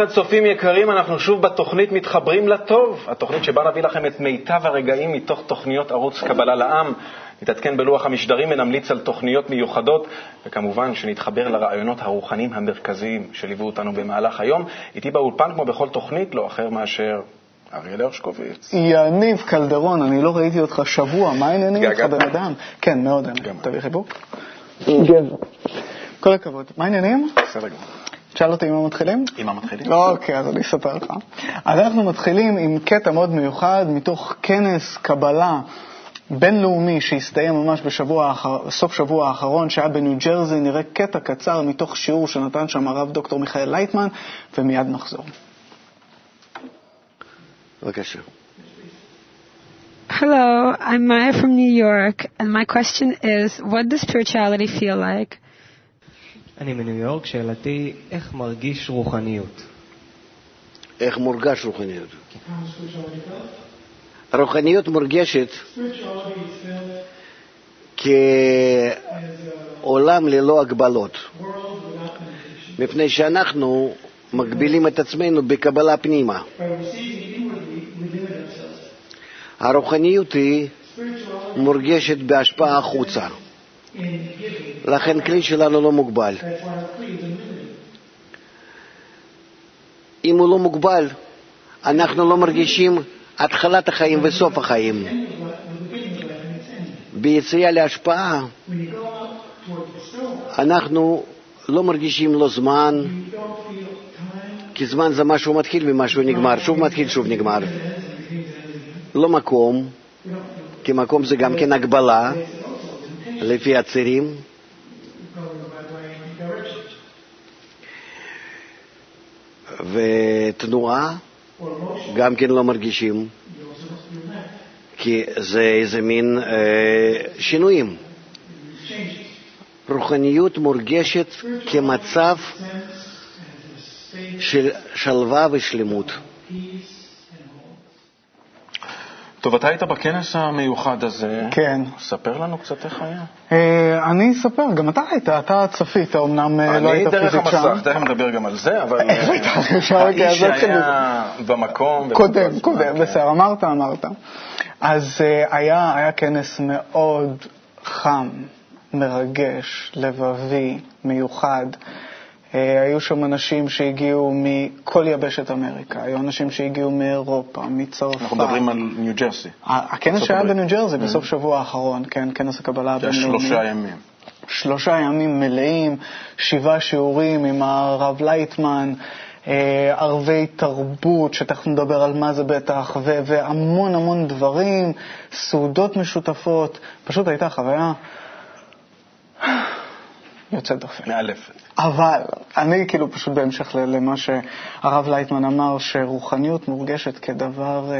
לכם צופים יקרים, אנחנו שוב בתוכנית מתחברים לטוב, התוכנית שבה נביא לכם את מיטב הרגעים מתוך תוכניות ערוץ קבלה לעם. נתעדכן בלוח המשדרים ונמליץ על תוכניות מיוחדות, וכמובן שנתחבר לרעיונות הרוחניים המרכזיים שליוו אותנו במהלך היום. איתי באולפן, כמו בכל תוכנית, לא אחר מאשר אריאל הרשקוביץ. יניב קלדרון, אני לא ראיתי אותך שבוע, מה העניינים איתך בן אדם? כן, מאוד. תביא חיבוק. גבר. כל הכבוד. מה העניינים? בסדר גמור. תשאל אותי עם מה מתחילים? עם מה מתחילים? אוקיי, אז אני אספר לך. אז אנחנו מתחילים עם קטע מאוד מיוחד מתוך כנס קבלה בינלאומי שהסתיים ממש בשבוע, סוף שבוע האחרון, שהיה בניו ג'רזי. נראה קטע קצר מתוך שיעור שנתן שם הרב דוקטור מיכאל לייטמן, ומיד נחזור. בבקשה. Hello, I'm Maya from New York, and my question is, what does spirituality feel like? אני מניו יורק, שאלתי, איך מרגיש רוחניות? איך מורגש רוחניות? רוחניות מורגשת כעולם ללא הגבלות, מפני שאנחנו מגבילים את עצמנו בקבלה פנימה. הרוחניות היא מורגשת בהשפעה החוצה. לכן כלי שלנו לא מוגבל. אם הוא לא מוגבל, אנחנו לא מרגישים התחלת החיים וסוף החיים. ביציאה להשפעה אנחנו לא מרגישים לא זמן, כי זמן זה משהו מתחיל ומשהו נגמר, שוב מתחיל, שוב נגמר. לא מקום, כי מקום זה גם כן הגבלה, לפי הצירים. ותנועה גם כן לא מרגישים, כי זה איזה מין אה, שינויים. רוחניות מורגשת כמצב של שלווה ושלמות. טוב, אתה היית בכנס המיוחד הזה. כן. ספר לנו קצת איך היה. אה, אני אספר, גם אתה היית, אתה צפית, אמנם אה, לא היית פיזית שם. אני דרך המסך, תכף נדבר גם על זה, אבל האיש שהיה במקום. קודם, קודם, בסדר, אמרת, אמרת. אז אה, היה כנס מאוד חם, מרגש, לבבי, מיוחד. היו שם אנשים שהגיעו מכל יבשת אמריקה, היו אנשים שהגיעו מאירופה, מצרפת. אנחנו מדברים על ניו ג'רסי. הכנס שהיה בניו ג'רסי בסוף שבוע האחרון, כן, כנס הקבלה הבינלאומי. שלושה ימים. שלושה ימים מלאים, שבעה שיעורים עם הרב לייטמן, ערבי תרבות, שתכף נדבר על מה זה בטח, והמון המון דברים, סעודות משותפות. פשוט הייתה חוויה יוצאת דופן. מאלפת. אבל אני כאילו פשוט בהמשך למה שהרב לייטמן אמר, שרוחניות מורגשת כדבר,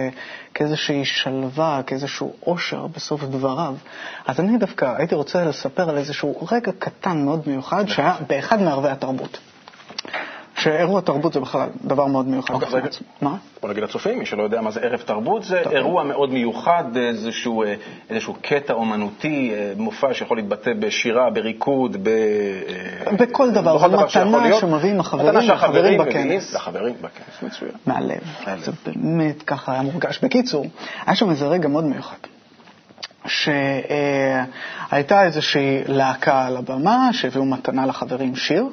כאיזושהי שלווה, כאיזשהו עושר בסוף דבריו. אז אני דווקא הייתי רוצה לספר על איזשהו רגע קטן מאוד מיוחד שהיה באחד מערבי התרבות. שאירוע תרבות זה בכלל דבר מאוד מיוחד. אוקיי, רגע. מה? בוא נגיד לצופים, מי שלא יודע מה זה ערב תרבות, זה אירוע מאוד מיוחד, איזשהו, איזשהו קטע אומנותי, מופע שיכול להתבטא בשירה, בריקוד, ב... בכל דבר, זו מתנה שמביאים החברים, החברים בכנס. לחברים בכנס, מצוין. מהלב. זה באמת ככה היה מורגש. בקיצור, היה שם איזה רגע מאוד מיוחד. שהייתה איזושהי להקה על הבמה שהביאו מתנה לחברים שיר.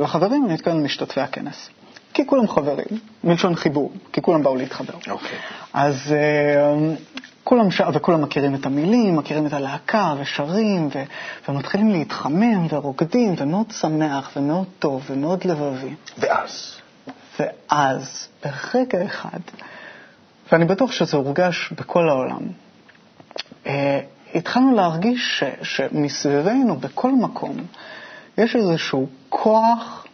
ולחברים אני מתכוון למשתתפי הכנס. כי כולם חברים, מלשון חיבור, כי כולם באו להתחבר. אוקיי. Okay. אז uh, כולם ש... וכולם מכירים את המילים, מכירים את הלהקה ושרים, ו... ומתחילים להתחמם ורוקדים, ומאוד שמח ומאוד טוב ומאוד לבבי. ואז? ואז, ברגע אחד, ואני בטוח שזה הורגש בכל העולם, uh, התחלנו להרגיש ש... שמסביבנו, בכל מקום, יש איזשהו כוח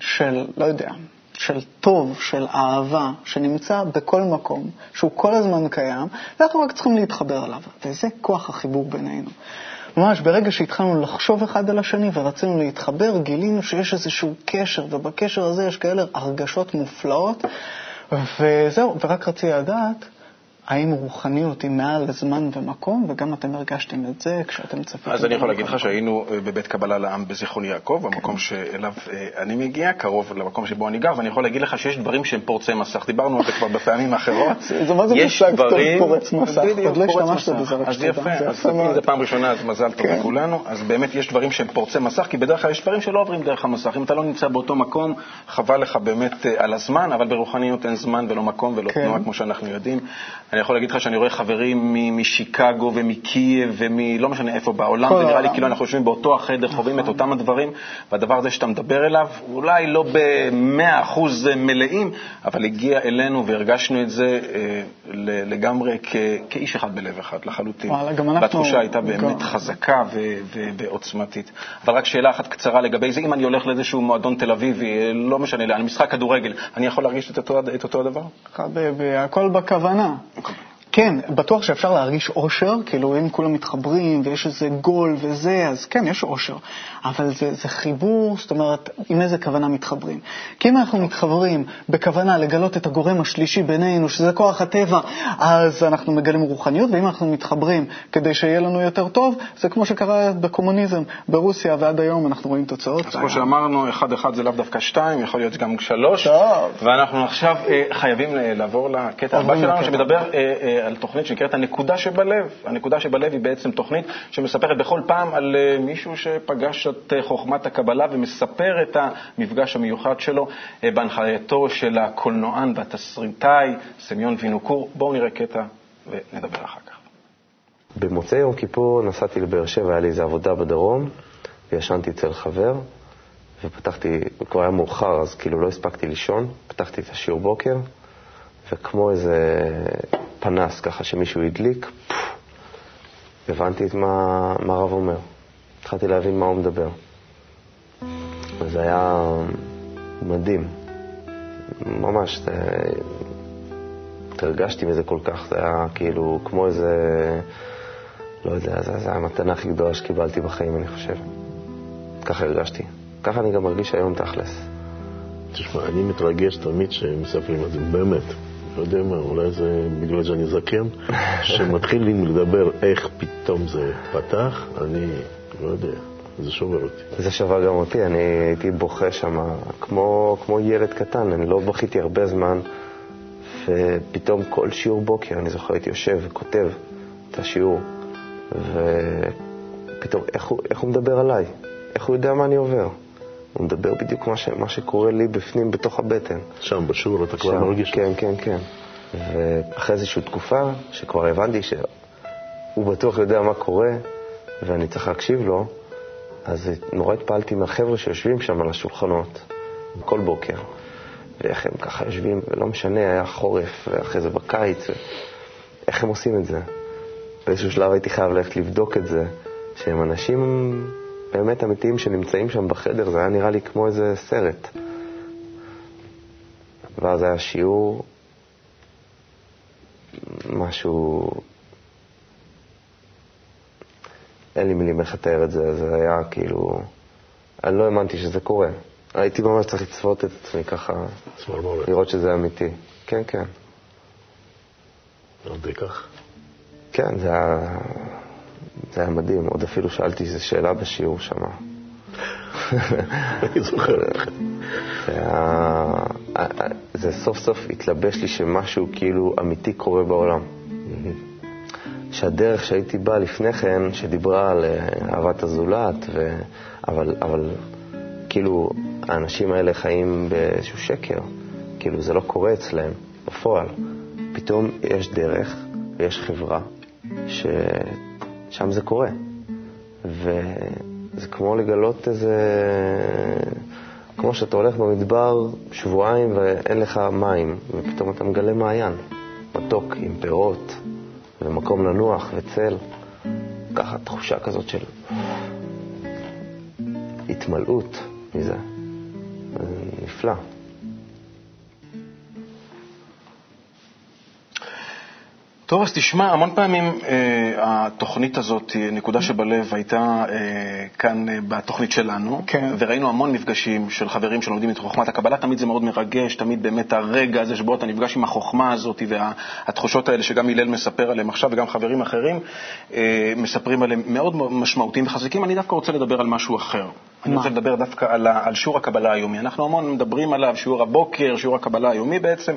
של, לא יודע, של טוב, של אהבה, שנמצא בכל מקום, שהוא כל הזמן קיים, ואנחנו רק צריכים להתחבר אליו. וזה כוח החיבור בינינו. ממש ברגע שהתחלנו לחשוב אחד על השני ורצינו להתחבר, גילינו שיש איזשהו קשר, ובקשר הזה יש כאלה הרגשות מופלאות, וזהו, ורק רציתי לדעת, האם רוחניות היא מעל זמן ומקום, וגם אתם הרגשתם את זה כשאתם צפיתם. אז אני יכול להגיד לך שהיינו אה, בבית קבלה לעם בזיכרון יעקב, המקום שאליו אה, אני מגיע, קרוב למקום שבו אני גר, ואני יכול להגיד לך שיש דברים שהם פורצי מסך. דיברנו על זה כבר בפעמים האחרות. זה מה זה מושג דברים... פורץ מסך? עוד לא השתמשת. בזה, רק אז שתדע. יפה, אז יפה אם מאוד. זה פעם ראשונה אז מזל טוב כן. לכולנו. אז באמת יש דברים שהם פורצי מסך, כי בדרך כלל יש דברים שלא עוברים דרך המסך. אם אתה לא נמצא באותו מקום, חבל לך באמת אה, על הזמן, אבל ברוחניות אין זמן ולא מקום ולא כן. תנועה, כמו שאנחנו יודעים. אני יכול להגיד לך שאני רואה חברים מ- משיקגו ומקייב ומלא משנה איפה בעולם, כל ונראה לי. כאילו אנחנו יושבים באותו החדר, חווים את אותם הדברים, והדבר הזה שאתה מדבר אליו, אולי לא במאה אחוז מלאים, אבל הגיע אלינו והרגשנו את זה אה, ל- לגמרי כאיש אחד בלב אחד, לחלוטין. והתחושה הייתה באמת חזקה ו- ו- ועוצמתית. אבל רק שאלה אחת קצרה לגבי זה, אם אני הולך לאיזשהו מועדון תל אביבי, אה, לא משנה לאן, משחק כדורגל, אני יכול להרגיש את אותו, הדבר? הכל בכוונה. כן, בטוח שאפשר להרגיש אושר, כאילו אם כולם מתחברים ויש איזה גול וזה, אז כן, יש אושר. אבל זה, זה חיבור, זאת אומרת, עם איזה כוונה מתחברים. כי אם אנחנו מתחברים בכוונה לגלות את הגורם השלישי בינינו, שזה כוח הטבע, אז אנחנו מגלים רוחניות, ואם אנחנו מתחברים כדי שיהיה לנו יותר טוב, זה כמו שקרה בקומוניזם ברוסיה, ועד היום אנחנו רואים תוצאות. אז כמו שאמרנו, אחד אחד זה לאו דווקא שתיים, יכול להיות גם שלוש. טוב. ואנחנו עכשיו אה, חייבים אה, לעבור לקטע הבא שלנו. שמדבר אה, אה, על תוכנית שנקראת הנקודה שבלב. הנקודה שבלב היא בעצם תוכנית שמספרת בכל פעם על אה, מישהו שפגש את אה, חוכמת הקבלה ומספר את המפגש המיוחד שלו אה, בהנחייתו של הקולנוען והתסריטאי סמיון וינוקור. בואו נראה קטע ונדבר אחר כך. במוצאי יום כיפור נסעתי לבאר שבע, היה לי איזו עבודה בדרום, וישנתי אצל חבר, ופתחתי, כבר היה מאוחר, אז כאילו לא הספקתי לישון, פתחתי את השיעור בוקר, וכמו איזה פנס ככה שמישהו הדליק, פוף, הבנתי את מה, הרב אומר. התחלתי להבין מה הוא מדבר. וזה היה מדהים. ממש, זה... התרגשתי מזה כל כך, זה היה כאילו כמו איזה, לא יודע, זה, זה המתנה הכי גדולה שקיבלתי בחיים, אני חושב. ככה הרגשתי. ככה אני גם מרגיש היום תכלס. תשמע, אני מתרגש תמיד שמספרים את זה, באמת. לא יודע מה, אולי זה בגלל שאני זקן, שמתחילים לדבר איך פתאום זה פתח, אני לא יודע, זה שובר אותי. זה שבר גם אותי, אני הייתי בוכה שם כמו, כמו ילד קטן, אני לא בכיתי הרבה זמן, ופתאום כל שיעור בוקר, אני זוכר, הייתי יושב וכותב את השיעור, ופתאום איך הוא, איך הוא מדבר עליי, איך הוא יודע מה אני עובר. הוא מדבר בדיוק מה, ש, מה שקורה לי בפנים, בתוך הבטן. שם בשיעור אתה כבר מרגיש? כן, כן, כן. ואחרי איזושהי תקופה, שכבר הבנתי שהוא בטוח יודע מה קורה, ואני צריך להקשיב לו, אז נורא התפעלתי מהחבר'ה שיושבים שם על השולחנות, כל בוקר. ואיך הם ככה יושבים, ולא משנה, היה חורף, ואחרי זה בקיץ, איך הם עושים את זה. באיזשהו שלב הייתי חייב ללכת לבדוק את זה, שהם אנשים באמת אמיתיים שנמצאים שם בחדר, זה היה נראה לי כמו איזה סרט. ואז היה שיעור, משהו... אין לי מילים איך לתאר את זה, זה היה כאילו... אני לא האמנתי שזה קורה. הייתי ממש צריך לצפות את עצמי ככה. לראות שזה אמיתי. כן, כן. עד כדי כך. כן, זה היה, זה היה מדהים. עוד אפילו שאלתי איזו שאלה בשיעור שם. אני זוכר. זה, היה, זה סוף סוף התלבש לי שמשהו כאילו אמיתי קורה בעולם. שהדרך שהייתי בא לפני כן, שדיברה על אה, אהבת הזולת, ו... אבל, אבל כאילו האנשים האלה חיים באיזשהו שקר, כאילו זה לא קורה אצלם בפועל. פתאום יש דרך ויש חברה ששם זה קורה. וזה כמו לגלות איזה... כמו שאתה הולך במדבר שבועיים ואין לך מים, ופתאום אתה מגלה מעיין, מתוק עם פירות, ומקום לנוח וצל. ככה תחושה כזאת של התמלאות מזה. זה נפלא. טוב, אז תשמע, המון פעמים אה, התוכנית הזאת, אה, נקודה שבלב, הייתה אה, כאן אה, בתוכנית שלנו, כן. וראינו המון מפגשים של חברים שלומדים את חוכמת הקבלה, תמיד זה מאוד מרגש, תמיד באמת הרגע הזה שבו אתה נפגש עם החוכמה הזאת והתחושות האלה שגם הלל מספר עליהם עכשיו וגם חברים אחרים אה, מספרים עליהם מאוד משמעותיים וחזקים. אני דווקא רוצה לדבר על משהו אחר. אני רוצה לדבר דווקא על, על שיעור הקבלה היומי. אנחנו המון מדברים עליו, שיעור הבוקר, שיעור הקבלה היומי בעצם,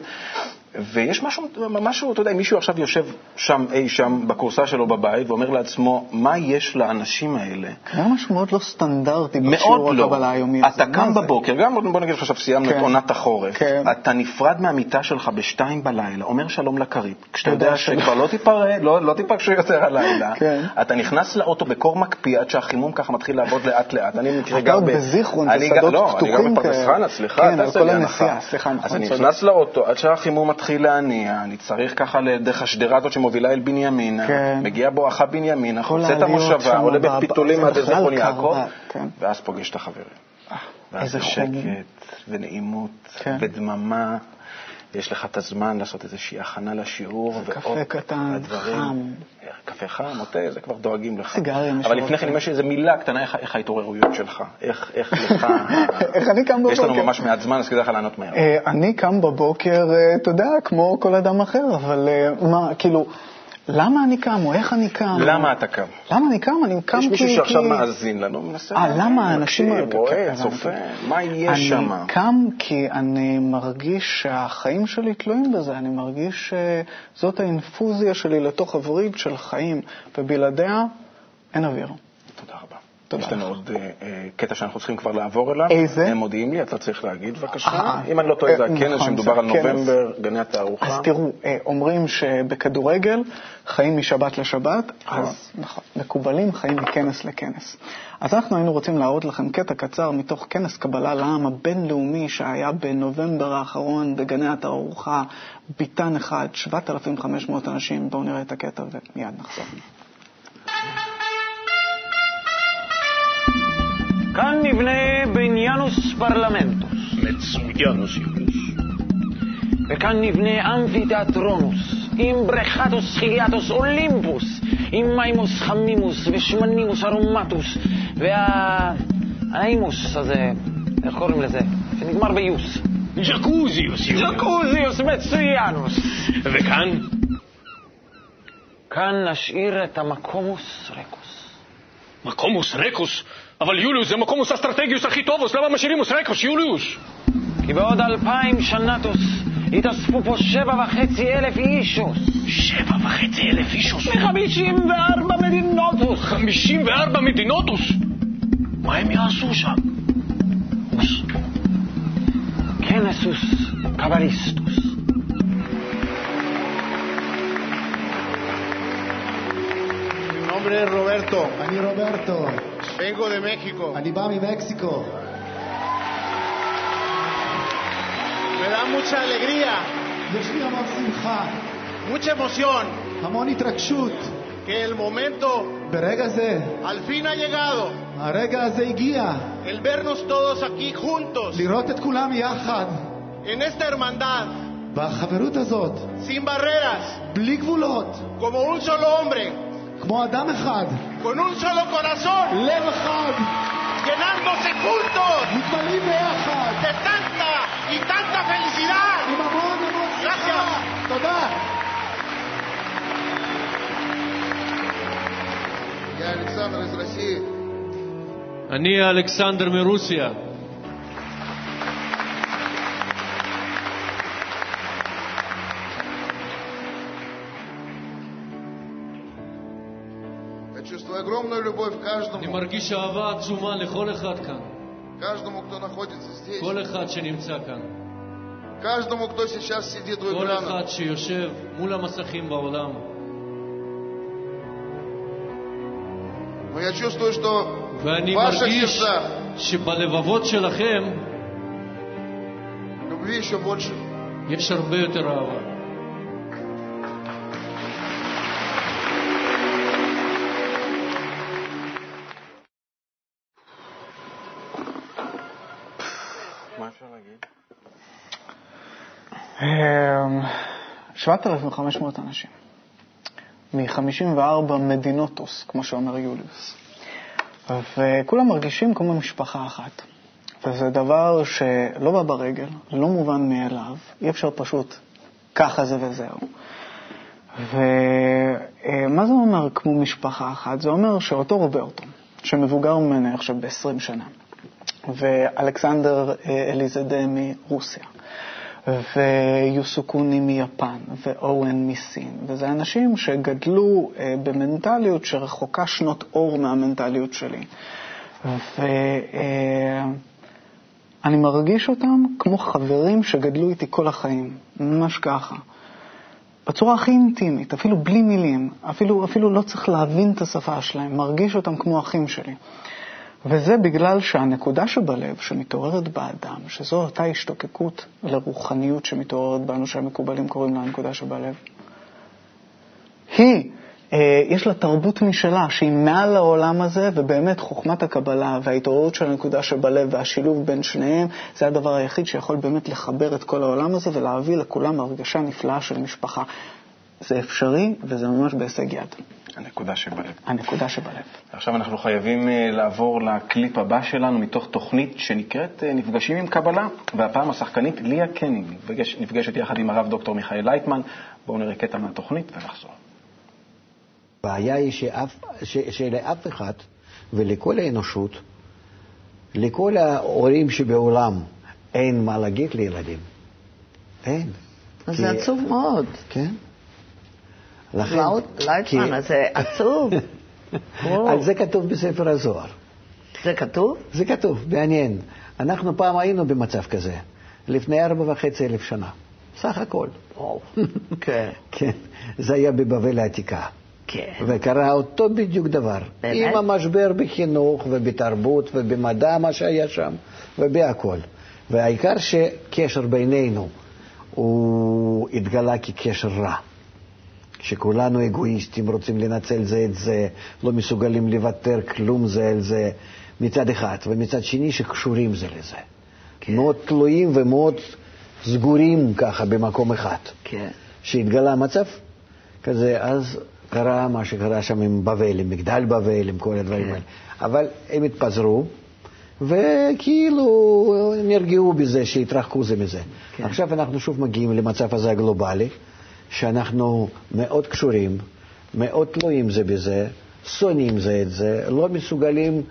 ויש משהו, משהו, אתה יודע, אם מישהו עכשיו יושב שם, אי שם, בכורסה שלו בבית, ואומר לעצמו, מה יש לאנשים האלה? היה משהו מאוד לא סטנדרטי בשיעור לא. הקבלה היומי הזה. אתה קם? בבוקר, גם בוא נגיד עכשיו סיימנו כן. את עונת החורף, כן. אתה נפרד מהמיטה שלך בשתיים בלילה, אומר שלום לקריב, כשאתה יודע. שכבר לא תיפרד, לא, לא תיפגשו יותר הלילה, כן. אתה נכנס לאוטו בקור מקפיא עד שהחימום ככה מתחיל לעבוד לאט לאט. אני במקרה אתה גר בזיכרון, בשדות גר- לא, אני פתוחים גר בפרדס כאלה. חנה, סליחה, כן, על תעשה כל לי הנחה. אז אני. נכנס לאוטו עד שהחימום מתחיל להניע, אני צריך ככה דרך השדרה הזאת שמובילה אל בנימינה, כן. מגיע בואכה בנימינה, חוצה את המושבה, עולה ב- בפיתולים זה עד זיכרון קר יעקב, כן. ואז פוגש את החברים. ואז איזה. שקט ונעימות כן. ודממה. יש לך את הזמן לעשות איזושהי הכנה לשיעור. קפה קטן, הדברים. חם. קפה חם או תה, זה כבר דואגים לך. סיגריה, מי אבל. לפני כן, אם יש איזו מילה קטנה, איך, איך ההתעוררויות שלך? איך, איך לך... איך אני קם יש לנו בבוקר? ממש מעט זמן, אז כדאי לך לענות מהר. אה, אני קם בבוקר, אה, אתה יודע, כמו כל אדם אחר, אבל אה, מה, כאילו, למה אני קם או איך אני קם? למה אתה קם? למה אני קם? אני קם יש כי... מישהו שעכשיו מאזין לנו, מנסה... אה, למה האנשים... מקשיב, רואה, כן, צופה. מה יש שם? אני קם כי אני מרגיש שהחיים שלי תלויים בזה, אני מרגיש שזאת האינפוזיה שלי לתוך הווריד של חיים, ובלעדיה אין אוויר. תודה רבה. יש לנו. עוד אה, אה, קטע שאנחנו צריכים כבר לעבור אליו. איזה? הם מודיעים לי, אתה צריך להגיד בבקשה. אה, אם אני לא טועה, זה הכנס נכון, שמדובר על. נובמבר, גני התערוכה. אז תראו, אומרים שבכדורגל חיים משבת לשבת, אז נכון, מקובלים חיים מכנס לכנס. אז אנחנו היינו רוצים להראות לכם קטע קצר מתוך כנס קבלה לעם הבינלאומי שהיה בנובמבר האחרון בגני התערוכה, ביתן אחד, 7,500 אנשים. בואו נראה את הקטע ומיד נחזור. כאן נבנה בניינוס פרלמנטוס, מצוינוס יוליוס. וכאן נבנה אמפיתיאטרונוס, עם בריכתוס חיליאטוס אולימפוס, עם מימוס חמימוס ושמנימוס ארומטוס, וה... האימוס הזה, איך קוראים לזה? שנגמר ביוס. ג'קוזיוס יוליוס. ג'קוזיוס מצוינוס. וכאן? כאן נשאיר את המקומוס רקוס. מקומוס רקוס. אבל יוליוס זה מקומוס אסטרטגיוס הכי טובוס, למה משאירימוס רקוס, יוליוס? כי בעוד אלפיים שנתוס יתאספו פה שבע וחצי אלף אישוס. שבע וחצי אלף אישוס. מחמישים וארבע מדינותוס. חמישים וארבע מדינותוס. מה הם יעשו שם? אוס. כנסוס קבליסטוס. nombre es Roberto. A mí Roberto. Vengo de México. Anibami, México. Me da mucha alegría. Mucha emoción. Que el momento al fin ha llegado. El vernos todos aquí juntos. En esta hermandad. Sin barreras. Como un solo hombre. כמו אדם אחד, con un solo corazón, לב אחד, llenándose juntos מתמלאים ביחד, de tanta y tanta felicidad. עם המון המון שמחה. תודה. Я Александр из России. אני אלכסנדר מרוסיה. Я чувствую огромную любовь к אני каждому, מרגיש אהבה עצומה לכל אחד כאן, каждому, кто находится здесь, כל אחד שנמצא כאן, каждому, кто сейчас сидит у כל экрана. אחד שיושב מול המסכים בעולם. Но я чувствую, что ואני в ваших מרגיש сердцах שבלבבות שלכם любви еще больше. יש הרבה יותר אהבה. מה אפשר להגיד? אמ, 7,500 אנשים. מ-54 מדינוטוס, כמו שאומר יוליוס. וכולם מרגישים כמו משפחה אחת. וזה דבר שלא בא ברגל, לא מובן מאליו, אי אפשר פשוט ככה זה וזהו. ומה זה אומר כמו משפחה אחת? זה אומר שאותו רוברטו, שמבוגר ממני עכשיו ב-20 שנה, ואלכסנדר אליזדה מרוסיה, ויוסוקוני מיפן, ואורן מסין, וזה אנשים שגדלו אה, במנטליות שרחוקה שנות אור מהמנטליות שלי. ואני מרגיש אותם כמו חברים שגדלו איתי כל החיים, ממש ככה. בצורה הכי אינטימית, אפילו בלי מילים, אפילו, אפילו לא צריך להבין את השפה שלהם, מרגיש אותם כמו אחים שלי. וזה בגלל שהנקודה שבלב שמתעוררת באדם, שזו אותה השתוקקות לרוחניות שמתעוררת בנו, שהמקובלים קוראים לה הנקודה שבלב, היא, אה, יש לה תרבות משלה שהיא מעל העולם הזה, ובאמת חוכמת הקבלה וההתעוררות של הנקודה שבלב והשילוב בין שניהם, זה הדבר היחיד שיכול באמת לחבר את כל העולם הזה ולהביא לכולם הרגשה נפלאה של משפחה. זה אפשרי וזה ממש בהישג יד. הנקודה שבלב. הנקודה שבלב. עכשיו אנחנו חייבים אה, לעבור לקליפ הבא שלנו מתוך תוכנית שנקראת אה, נפגשים עם קבלה, והפעם השחקנית ליה קנינג נפגש, נפגשת יחד עם הרב דוקטור מיכאל לייטמן. בואו נראה קטע מהתוכנית ונחזור. הבעיה היא שאף, ש, שלאף אחד ולכל האנושות, לכל ההורים שבעולם, אין מה להגיד לילדים. אין. אז זה עצוב מאוד. כן. לכן... לייטמן, זה עצוב. על זה כתוב בספר הזוהר. זה כתוב? זה כתוב, מעניין. אנחנו פעם היינו במצב כזה, לפני ארבע וחצי אלף שנה, סך הכל. כן. כן, זה היה בבבל העתיקה. כן. וקרה אותו בדיוק דבר. באמת? עם המשבר בחינוך ובתרבות ובמדע, מה שהיה שם, ובהכול. והעיקר שקשר בינינו הוא התגלה כקשר רע. שכולנו אגואיסטים, רוצים לנצל זה את זה, לא מסוגלים לוותר כלום זה על זה, מצד אחד, ומצד שני שקשורים זה לזה. כן. מאוד תלויים ומאוד סגורים ככה במקום אחד. כן. שהתגלה מצב כזה, אז קרה מה שקרה שם עם בבל, עם מגדל בבל, עם כל הדברים כן. האלה. אבל הם התפזרו, וכאילו נרגעו בזה שהתרחקו זה מזה. כן. עכשיו אנחנו שוב מגיעים למצב הזה הגלובלי, שאנחנו מאוד קשורים, מאוד תלויים זה בזה, שונאים זה את זה, לא מסוגלים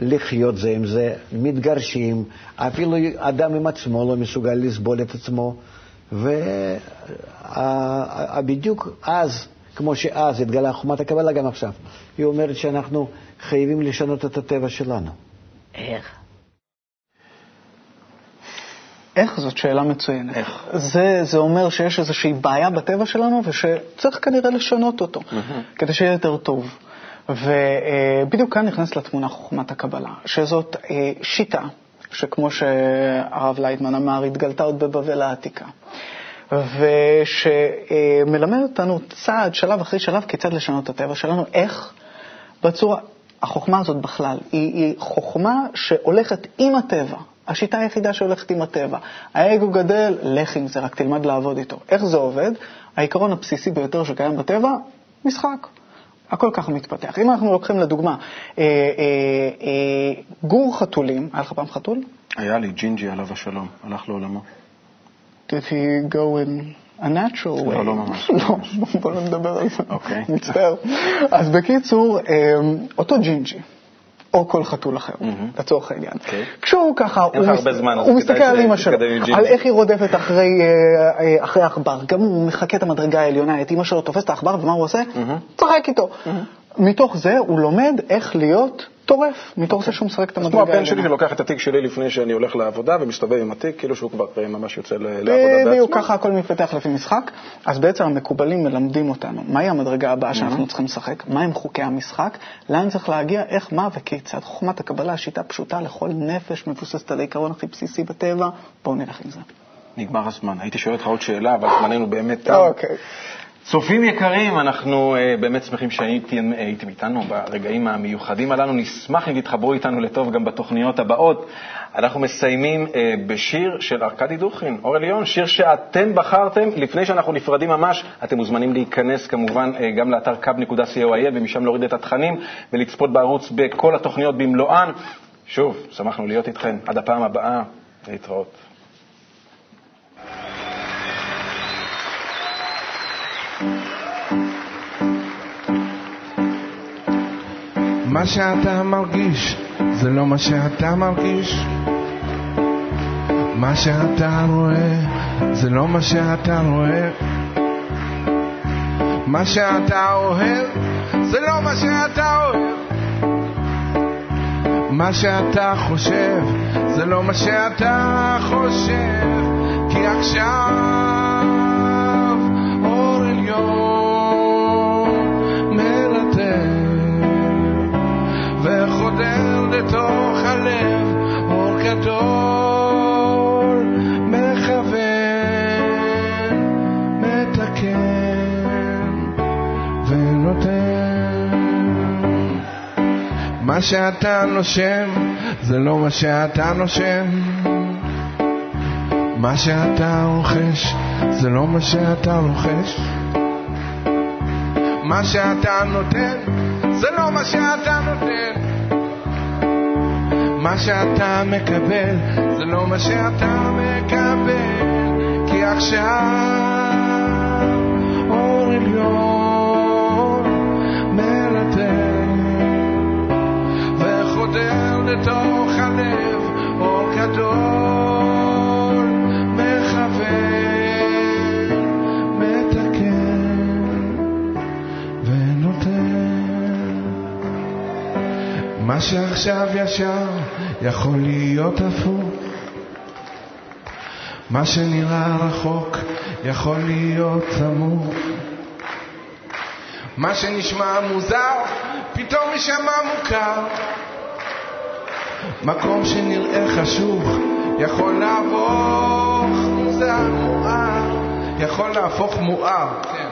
לחיות זה עם זה, מתגרשים, אפילו אדם עם עצמו לא מסוגל לסבול את עצמו, ובדיוק אז, כמו שאז התגלה חומת הקבלה, גם עכשיו, היא אומרת שאנחנו חייבים לשנות את הטבע שלנו. איך? איך זאת שאלה מצוינת. איך? זה, זה אומר שיש איזושהי בעיה בטבע שלנו ושצריך כנראה לשנות אותו, כדי שיהיה יותר טוב. ובדיוק כאן נכנס לתמונה חוכמת הקבלה, שזאת אה, שיטה, שכמו שהרב לייטמן אמר, התגלתה עוד בבבל העתיקה. ושמלמד אותנו צעד, שלב אחרי שלב, כיצד לשנות את הטבע שלנו, איך בצורה, החוכמה הזאת בכלל, היא, היא חוכמה שהולכת עם הטבע. השיטה היחידה שהולכת עם הטבע. האגו גדל, לך עם זה, רק תלמד לעבוד איתו. איך זה עובד? העיקרון הבסיסי ביותר שקיים בטבע, משחק. הכל ככה מתפתח. אם אנחנו לוקחים לדוגמה, אה, אה, אה, גור חתולים, היה לך פעם חתול? היה לי ג'ינג'י עליו השלום, הלך לעולמו. Did he go in a natural way? לא, לא ממש. לא, בוא לא נדבר על זה. אוקיי. מצטער. אז בקיצור, אה, אותו ג'ינג'י. או כל חתול אחר, לצורך העניין. כשהוא ככה, הוא מס- זמן, מסתכל על אמא שלו. על איך היא רודפת אחרי אה, אה, אחרי העכבר. גם הוא מחקה את המדרגה העליונה, את אמא שלו, תופס את העכבר, ומה הוא עושה? משחק איתו. מתוך זה הוא לומד איך להיות טורף, מתוך זה שהוא משחק את כמו המדרגה הבן שלי. שלוקח את התיק שלי לפני שאני הולך לעבודה ומסתובב עם התיק, כאילו שהוא כבר אה, ממש יוצא לעבודה בדיוק, בעצמו. ככה הכל מתפתח לפי משחק. אז בעצם המקובלים מלמדים אותנו מהי המדרגה הבאה שאנחנו צריכים לשחק, מהם חוקי המשחק, לאן צריך להגיע, איך, מה וכיצד. חוכמת הקבלה, שיטה פשוטה לכל נפש, מבוססת על העיקרון הכי בסיסי בטבע. בואו נלך עם זה. נגמר הזמן. הייתי שואל אותך עוד שאלה, אבל זמננו באמת. אוקיי. צופים יקרים, אנחנו uh, באמת שמחים שהייתם uh, איתנו ברגעים המיוחדים הללו. נשמח אם תתחברו איתנו לטוב גם בתוכניות הבאות. אנחנו מסיימים אה, בשיר של ארכדי דוכין, אור עליון, שיר שאתם בחרתם. לפני שאנחנו נפרדים ממש, אתם מוזמנים להיכנס כמובן אה, גם לאתר kub.co.il ומשם להוריד את התכנים ולצפות בערוץ בכל התוכניות במלואן. שוב, שמחנו להיות איתכם. עד הפעם הבאה, להתראות. מה שאתה מרגיש זה לא מה שאתה מרגיש. מה שאתה רואה זה לא מה שאתה רואה. מה שאתה אוהב זה לא מה שאתה אוהב. מה שאתה חושב זה לא מה שאתה חושב. כי עכשיו אור עליון לתוך הלב אור גדול מכוון מתקן ונותן. מה שאתה נושם זה לא מה שאתה נושם. מה שאתה רוכש זה לא מה שאתה רוכש. מה שאתה נותן זה לא מה שאתה נותן שאתה מקבל זה לא מה שאתה מקבל כי עכשיו אור עליון מרתק וחודר לתוך הלב אור גדול מכוון מתקן ונותן. מה שעכשיו ישר יכול להיות הפוך? מה שנראה רחוק יכול להיות סמוך. מה שנשמע מוזר פתאום יישמע מוכר. מקום שנראה חשוך יכול להפוך מוזר. מואר יכול להפוך מואר. כן